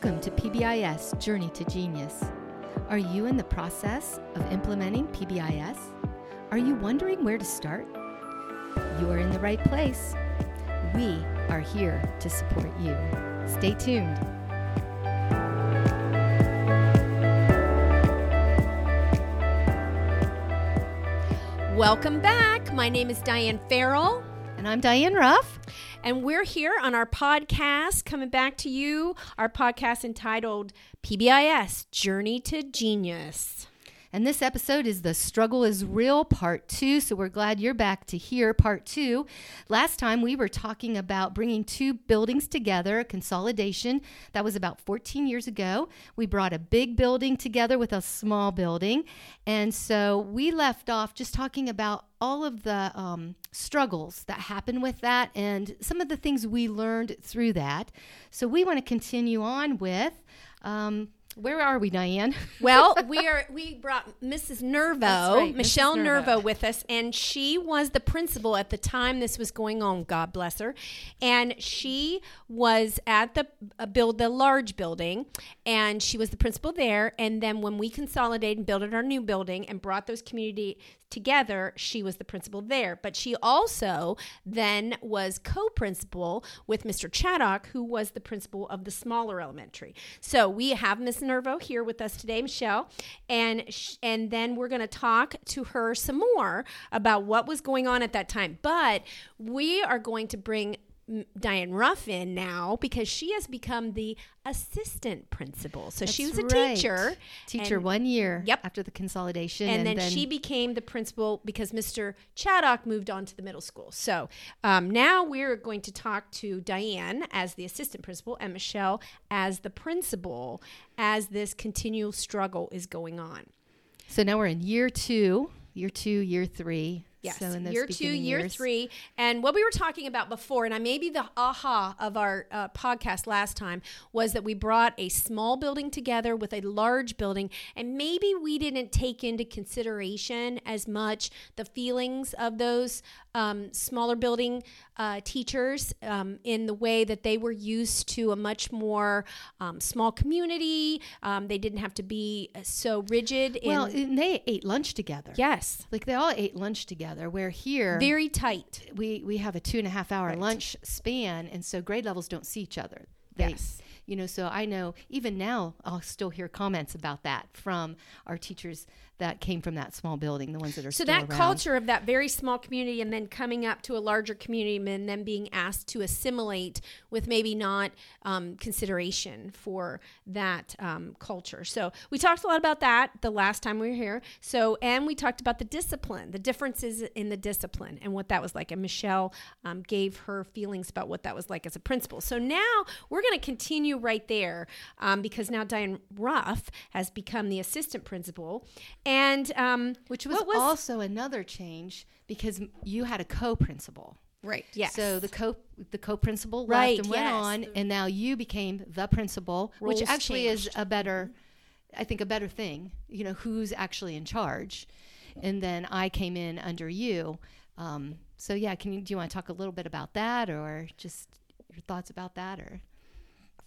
Welcome to PBIS Journey to Genius. Are you in the process of implementing PBIS? Are you wondering where to start? You are in the right place. We are here to support you. Stay tuned. Welcome back. My name is Diane Farrell. And I'm Diane Ruff. And we're here on our podcast, coming back to you, our podcast entitled PBIS Journey to Genius. And this episode is The Struggle is Real Part 2. So we're glad you're back to hear Part 2. Last time we were talking about bringing two buildings together, a consolidation. That was about 14 years ago. We brought a big building together with a small building. And so we left off just talking about all of the um, struggles that happen with that and some of the things we learned through that. So we want to continue on with. Um, where are we, Diane? well, we are. We brought Mrs. Nervo, right, Michelle Mrs. Nervo. Nervo. with us, and she was the principal at the time this was going on. God bless her. And she was at the uh, build the large building, and she was the principal there. And then when we consolidated and built our new building and brought those community together, she was the principal there. But she also then was co-principal with Mr. Chaddock, who was the principal of the smaller elementary. So we have Miss Nervo here with us today, Michelle, and sh- and then we're going to talk to her some more about what was going on at that time. But we are going to bring Diane Ruff in now because she has become the assistant principal. So she was a right. teacher. Teacher and- one year Yep. after the consolidation. and, then, she became the principal because Mr. Chaddock moved on to the middle school. So um, now we're going to talk to Diane as the assistant principal and Michelle as the principal as this continual struggle is going on. So now we're in year two, year two, year three. Yes, So year two, year years. three, and what we were talking about before, and I maybe the aha of our uh, podcast last time was that we brought a small building together with a large building, and maybe we didn't take into consideration as much the feelings of those um, smaller building uh, teachers um, in the way that they were used to a much more um, small community. Um, they didn't have to be uh, so rigid. In, Well, and they ate lunch together. yes, Like they all ate lunch together. Where here, very tight. we we have a two and a half hour Right. lunch span, and so grade levels don't see each other. They, Yes. You know, so I know even now I'll still hear comments about that from our teachers that came from that small building, the ones that are So that around. culture of that very small community and then coming up to a larger community and then being asked to assimilate with maybe not um, consideration for that um, culture. So we talked a lot about that the last time we were here. So, and we talked about the discipline, the differences in the discipline and what that was like. And Michelle um, gave her feelings about what that was like as a principal. So now we're going to continue right there um, because now Diane Ruff has become the assistant principal. And um, which was, what also another change because you had a co-principal. Right. Yes. So the co the co-principal Right, left and went yes. on, and now you became the principal, which Roles actually is a better, I think, a better thing. You know, who's actually in charge, and then I came in under you. Um, so yeah, can you do you want to talk a little bit about that, or just your thoughts about that, or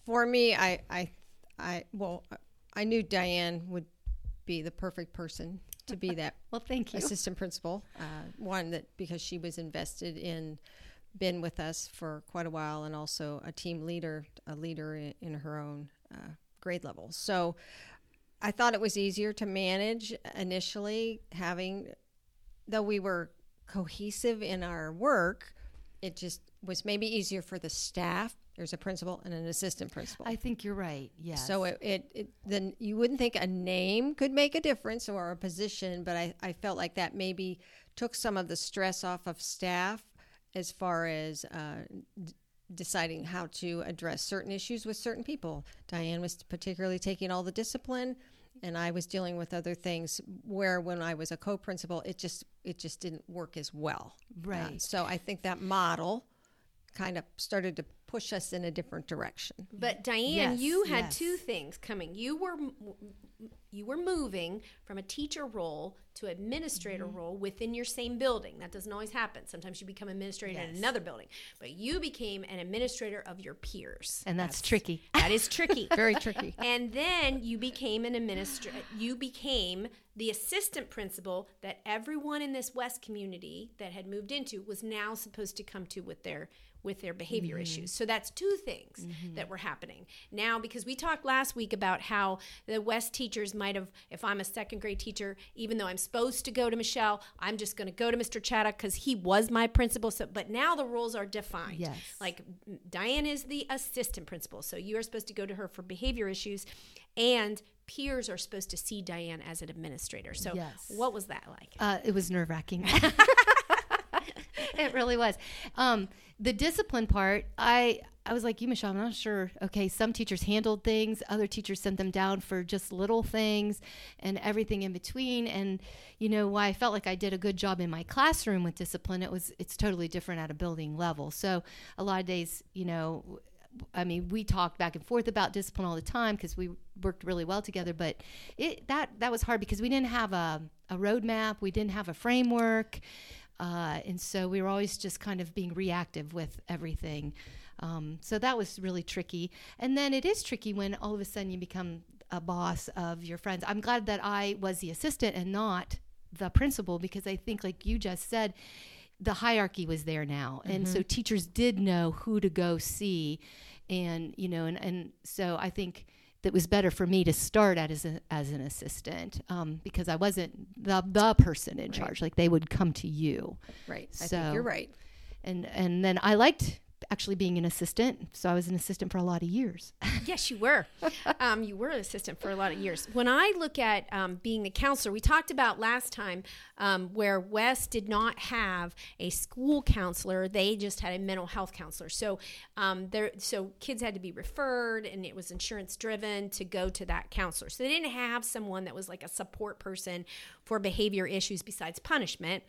for me, I, I, I, well, I knew Diane would be the perfect person to be that well, thank you. assistant principal. Uh, one that because she was invested in, been with us for quite a while, and also a team leader, a leader in, in her own uh, grade level. So, I thought it was easier to manage initially, having, though we were cohesive in our work, it just was maybe easier for the staff. There's a principal and an assistant principal. I think you're right. Yes. So it, it, it then you wouldn't think a name could make a difference or a position, but I, I felt like that maybe took some of the stress off of staff as far as uh, d- deciding how to address certain issues with certain people. Diane was particularly taking all the discipline, and I was dealing with other things. Where when I was a co-principal, it just it just didn't work as well. Uh, Right. so I think that model kind of started to push us in a different direction. But Diane, Yes, you had yes. two things coming. You were you were moving from a teacher role to administrator Mm-hmm. role within your same building. That doesn't always happen. Sometimes you become administrator in another building, but you became an administrator of your peers. And that's tricky. That is tricky. Very tricky. And then you became an administrator. You became the assistant principal that everyone in this West community that had moved into was now supposed to come to with their with their behavior issues. So that's two things that were happening now because we talked last week about how the West teachers might have. If I'm a second grade teacher, even though I'm supposed to go to Michelle, I'm just going to go to Mr. Chaddock because he was my principal. So, but now the roles are defined. Yes. Like Diane is the assistant principal, so you are supposed to go to her for behavior issues, and peers are supposed to see Diane as an administrator. So, Yes. what was that like? Uh, it was nerve wracking. it really was. Um, the discipline part, I I was like you, Michelle. I'm not sure. Okay, some teachers handled things, other teachers sent them down for just little things, and everything in between. And you know, why I felt like I did a good job in my classroom with discipline, it was it's totally different at a building level. So a lot of days, you know. I mean, we talked back and forth about discipline all the time because we worked really well together. But it that that was hard because we didn't have a, a roadmap, we didn't have a framework, uh, and so we were always just kind of being reactive with everything. Um, so that was really tricky. And then it is tricky when all of a sudden you become a boss of your friends. I'm glad that I was the assistant and not the principal because I think, like you just said, the hierarchy was there now and so teachers did know who to go see and you know and, and so i think that was better for me to start at as, a, as an assistant um, because i wasn't the, the person in charge like they would come to you Right. I So- think you're right. and and then i liked actually being an assistant so i was an assistant for a lot of years Yes, you were. um, you were an assistant for a lot of years. When I look at um, being the counselor, we talked about last time um, where West did not have a school counselor; they just had a mental health counselor. So, um, there, so kids had to be referred, and it was insurance driven to go to that counselor. So they didn't have someone that was like a support person for behavior issues besides punishment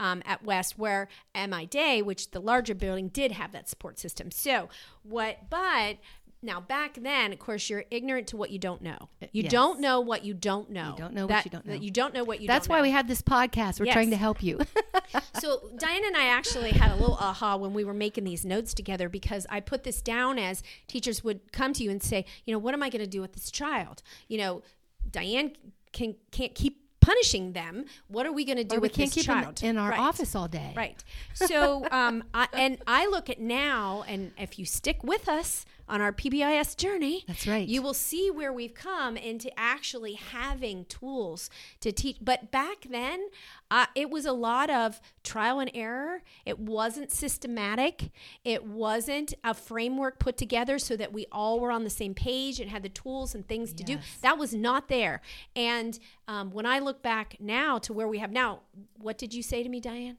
um, at West, where MI Day, which the larger building did have that support system. So what, but now back then, of course, you're ignorant to what you don't know. You yes. don't know what you don't know. You don't know what That- you don't know. You don't know what you. that's why know. we have this podcast we're Yes. trying to help you So Diane and I actually had a little aha when we were making these notes together because I put this down as teachers would come to you and say, you know, what am I going to do with this child? You know, Diane can can't keep punishing them. What are we going to do Or we with can't this keep child in our Right. office all day Right. So, um, I, and I look at now, and if you stick with us on our PBIS journey, That's right. You will see where we've come into actually having tools to teach. But back then, uh, it was a lot of trial and error. It wasn't systematic. It wasn't a framework put together so that we all were on the same page and had the tools and things to do. That was not there. And um, when I look back now to where we have now, what did you say to me, Diane?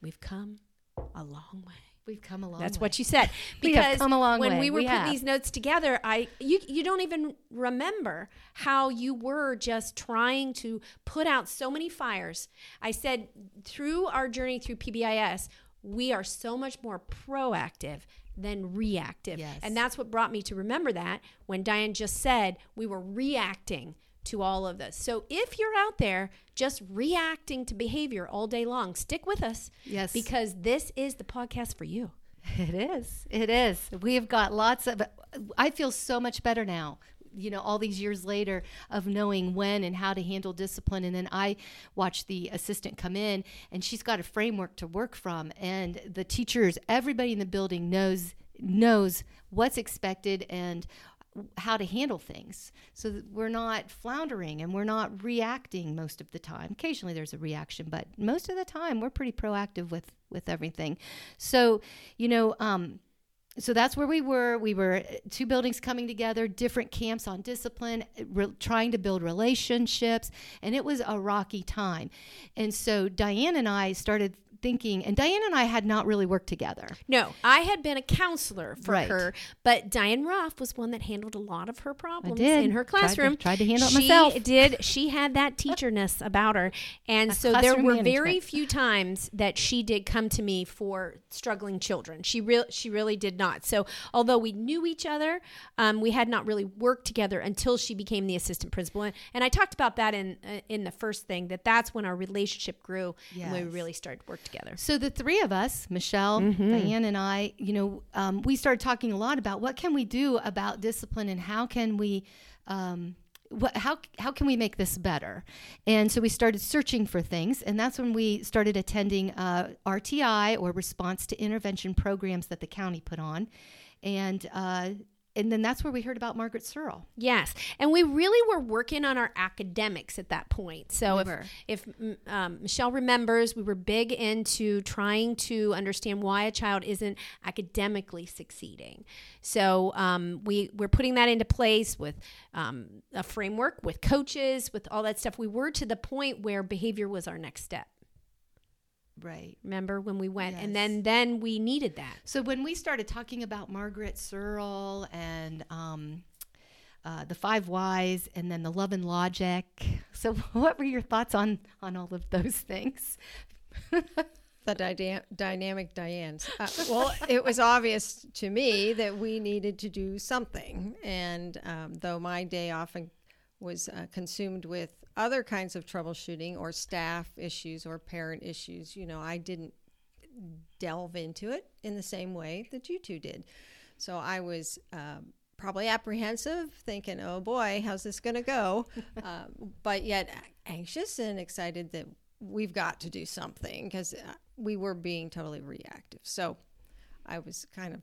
We've come a long way. We've come a long That's way. what you said. We Because long when way. we were We putting have. these notes together, I you you don't even remember how you were just trying to put out so many fires. I said through our journey through PBIS, we are so much more proactive than reactive. Yes. And that's what brought me to remember that when Diane just said we were reacting to all of this. So if you're out there just reacting to behavior all day long, stick with us. Yes. Because this is the podcast for you. It is. It is. We have got lots of. I feel so much better now. You know, all these years later of knowing when and how to handle discipline, and then I watch the assistant come in, and she's got a framework to work from, and the teachers, everybody in the building knows knows what's expected and how to handle things. So that we're not floundering and we're not reacting most of the time. Occasionally there's a reaction but most of the time we're pretty proactive with with everything. So you know um so that's where we were. We were uh, two buildings coming together different camps on discipline re- trying to build relationships and it was a rocky time. And so diane and i started thinking, and Diane and I had not really worked together. No, I had been a counselor for Right. her, but Diane Ruff was one that handled a lot of her problems in her Tried to- classroom. tried to handle it she myself. did. She had that teacherness about her, and so there classroom were very few times that she did come to me for struggling children. She real she really did not. So although we knew each other, um, we had not really worked together until she became the assistant principal. And, and I talked about that in uh, in the first thing that that's when our relationship grew and we really started to work together. So the three of us, Michelle, Diane, and I, you know, um, we started talking a lot about what can we do about discipline and how can we. Um, what, how how can we make this better? And so we started searching for things, and that's when we started attending uh, RTI or response to intervention programs that the county put on, and uh, and then that's where we heard about Margaret Searle. Yes, and we really were working on our academics at that point. So We if if um, Michelle remembers, we were big into trying to understand why a child isn't academically succeeding. So um, we we're putting that into place with um, a framework, with coaches, with all that stuff. We were to the point where behavior was our next step. Right. Remember when we went, and then then we needed that. So when we started talking about Margaret Searle and um, uh, the Five Whys and then the Love and Logic, so what were your thoughts on on all of those things? the dyna- dynamic Diane's. Uh, well, it was obvious to me that we needed to do something. And um, though my day often was uh, consumed with other kinds of troubleshooting or staff issues or parent issues, you know, I didn't delve into it in the same way that you two did. So I was um, probably apprehensive, thinking, oh boy, how's this going to go? um, but yet anxious and excited that we've got to do something because we were being totally reactive. So I was kind of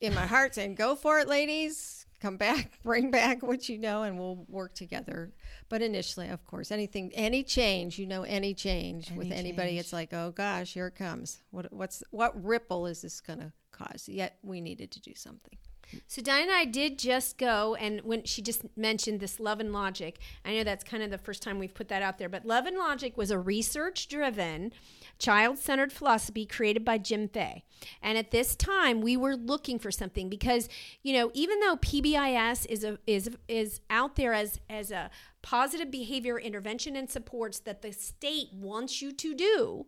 in my heart saying, go for it, ladies. Come back, bring back what you know, and we'll work together. But initially, of course, anything, any change, you know, any change with Any anybody, change. it's like, oh gosh, here it comes. What, what's, what ripple is this going to cause? Yet we needed to do something. So Diane and I did just go, and when she just mentioned this Love and Logic, I know that's kind of the first time we've put that out there, but Love and Logic was a research-driven, child-centered philosophy created by Jim Fay. And at this time, we were looking for something because, you know, even though PBIS is a is is out there as as a positive behavior intervention and supports that the state wants you to do,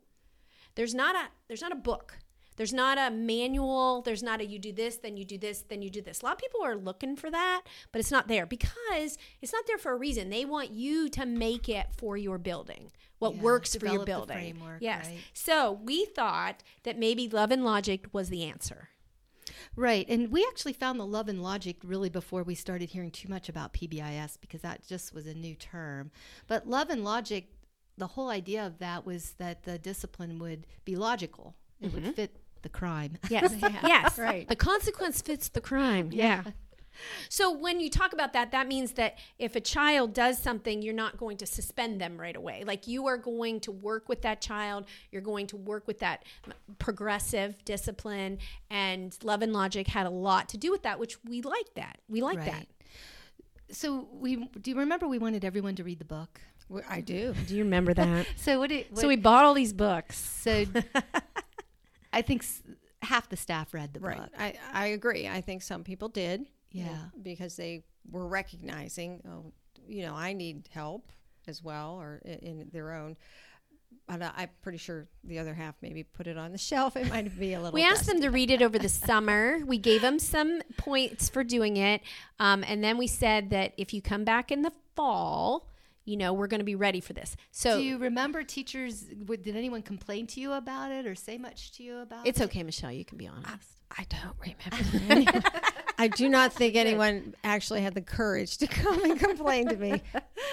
there's not a there's not a book there's not a manual there's not a you do this then you do this then you do this a lot of people are looking for that but it's not there because it's not there for a reason they want you to make it for your building what Yeah, works for your building yes right. so we thought that maybe love and logic was the answer Right. And we actually found the Love and Logic really before we started hearing too much about PBIS because that just was a new term. But Love and Logic, the whole idea of that was that the discipline would be logical, it would mm-hmm. fit the crime. Yes. Yes. Right. The consequence fits the crime. Yeah. So when you talk about that, that means that if a child does something, you're not going to suspend them right away. Like you are going to work with that child. You're going to work with that progressive discipline. And love and logic had a lot to do with that, which we like that. We like that. So we do you remember we wanted everyone to read the book? Well, I do. Do you remember that? So what it so we bought all these books. so I think s- half the staff read the Right. book. I, I agree. I think some people did. you know, Yeah. because they were recognizing, oh, you know, I need help as well or in their own. But I'm pretty sure the other half maybe put it on the shelf. It might be a little. We asked them to read it over the summer. We gave them some points for doing it. Um, and then we said that if you come back in the fall, you know, we're going to be ready for this. So do you remember teachers? w- Did anyone complain to you about it or say much to you about it? it's it? okay, Michelle. You can be honest. I don't remember. I do not think anyone actually had the courage to come and complain to me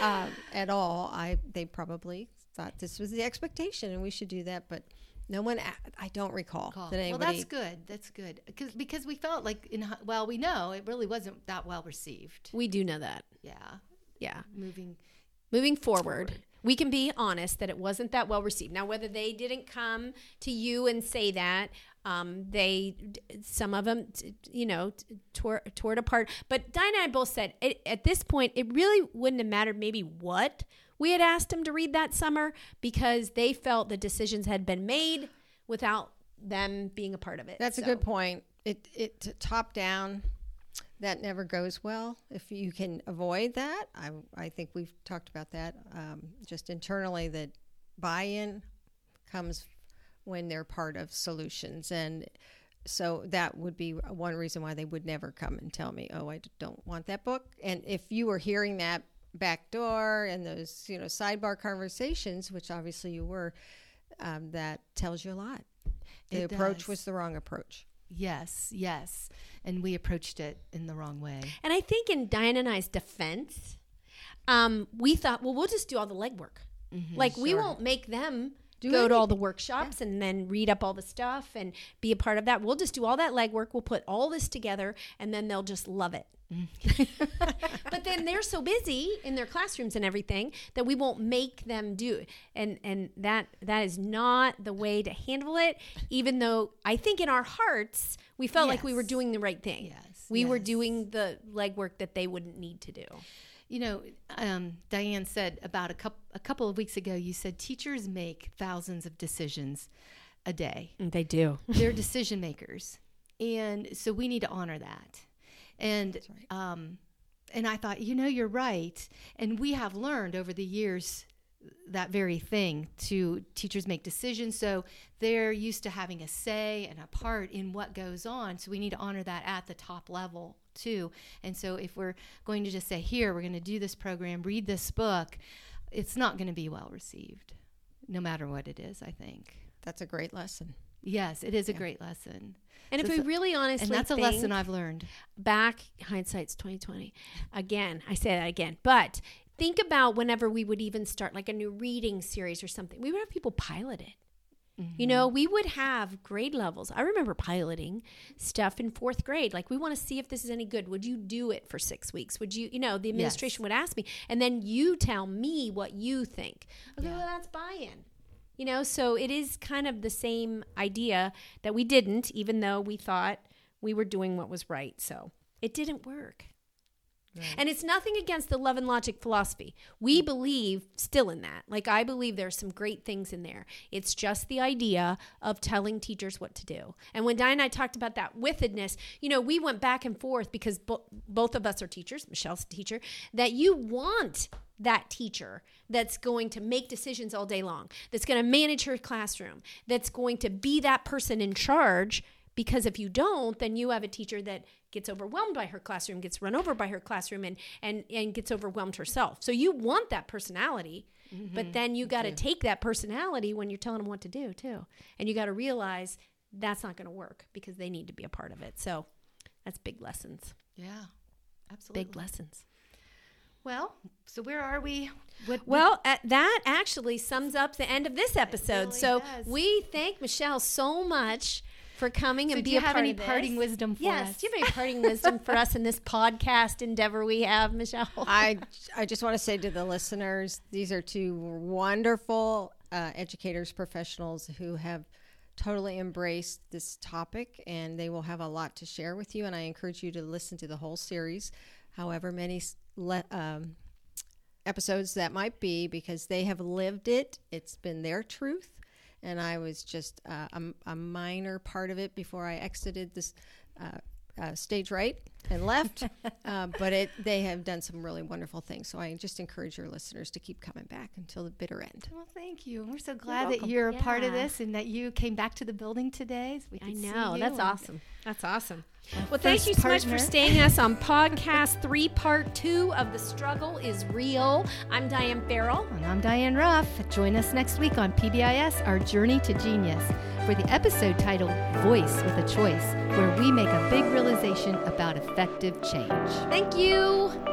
um, at all. I they probably thought this was the expectation and we should do that, but no one. i don't recall Call. that Well, that's good. That's good because because we felt like in well, we know it really wasn't that well received. We do know that. Yeah, Yeah. moving. Moving forward, we can be honest that it wasn't that well received. Now, whether they didn't come to you and say that, um, they some of them, you know, tore tore it apart. But Diane and I both said it, at this point, it really wouldn't have mattered maybe what we had asked them to read that summer because they felt the decisions had been made without them being a part of it. That's a good point. It it top down, that never goes well. If you can avoid that, I I think we've talked about that um, just internally. That buy-in comes when they're part of solutions, and so that would be one reason why they would never come and tell me, "Oh, I don't want that book." And if you were hearing that back door and those you know sidebar conversations, which obviously you were, um, that tells you a lot. The It approach does. was the wrong approach. Yes, yes. And we approached it in the wrong way. And I think in Diane and I's defense, um, we thought, well, we'll just do all the legwork. like we won't make them Do go to all the workshops and then read up all the stuff and be a part of that. We'll just do all that legwork. We'll put all this together, and then they'll just love it. Mm. but then they're so busy in their classrooms and everything that we won't make them do it. and and that that is not the way to handle it even though i think in our hearts we felt like we were doing the right thing Yes, we were doing the legwork that they wouldn't need to do You know, um, Diane said about a couple a couple of weeks ago. You said teachers make thousands of decisions a day. they do They're decision makers, and so we need to honor that. And um, and I thought, you know, you're right. And we have learned over the years that very thing to teachers make decisions so they're used to having a say and a part in what goes on so we need to honor that at the top level too. And so if we're going to just say here we're going to do this program read this book it's not going to be well received no matter what it is i think. That's a great lesson. yes it is a great lesson. And if we really honestly and that's a lesson i've learned. back hindsight's 2020 again i say that again but think about whenever we would even start like a new reading series or something. We would have people pilot it You know, we would have grade levels. I remember piloting stuff in fourth grade. Like, we want to see if this is any good. Would you do it for six weeks? Would you, you know, the administration would ask me, and then you tell me what you think. Okay, well, that's buy in. You know, so it is kind of the same idea that we didn't, even though we thought we were doing what was right. So it didn't work. And it's nothing against the love and logic philosophy. We believe still in that. Like, I believe there's some great things in there. It's just the idea of telling teachers what to do. And when Diane and I talked about that withedness, you know, we went back and forth because bo- both of us are teachers, Michelle's a teacher, that you want that teacher that's going to make decisions all day long, that's going to manage her classroom, that's going to be that person in charge because if you don't then you have a teacher that gets overwhelmed by her classroom gets run over by her classroom and and and gets overwhelmed herself. So you want that personality but then you got to take that personality when you're telling them what to do too. And you got to realize that's not going to work because they need to be a part of it. So that's big lessons. Yeah absolutely. big lessons. Well so where are we? What, well, uh, that actually sums up the end of this episode. really so does. we thank Michelle so much for coming So and do be you a have part any of this. parting wisdom for yes. us? Do you have any parting wisdom for us in this podcast endeavor we have, Michelle? I I just want to say to the listeners, these are two wonderful uh, educators, professionals who have totally embraced this topic, and they will have a lot to share with you. And I encourage you to listen to the whole series, however many le- um, episodes that might be, because they have lived it. It's been their truth, and I was just uh, a, a minor part of it before I exited this. Uh, uh, stage right and left, uh, but it they have done some really wonderful things. So I just encourage your listeners to keep coming back until the bitter end. Well, thank you. We're so glad that you're a part of this and that you came back to the building today. So we I could see know. That's awesome. That's awesome. Well, thank you so much for staying us on podcast three, part two of The Struggle is Real. I'm Diane Farrell. And I'm Diane Ruff. Join us next week on PBIS, Our Journey to Genius, for the episode titled Voice with a Choice, where we make a big realization about effective change. Thank you.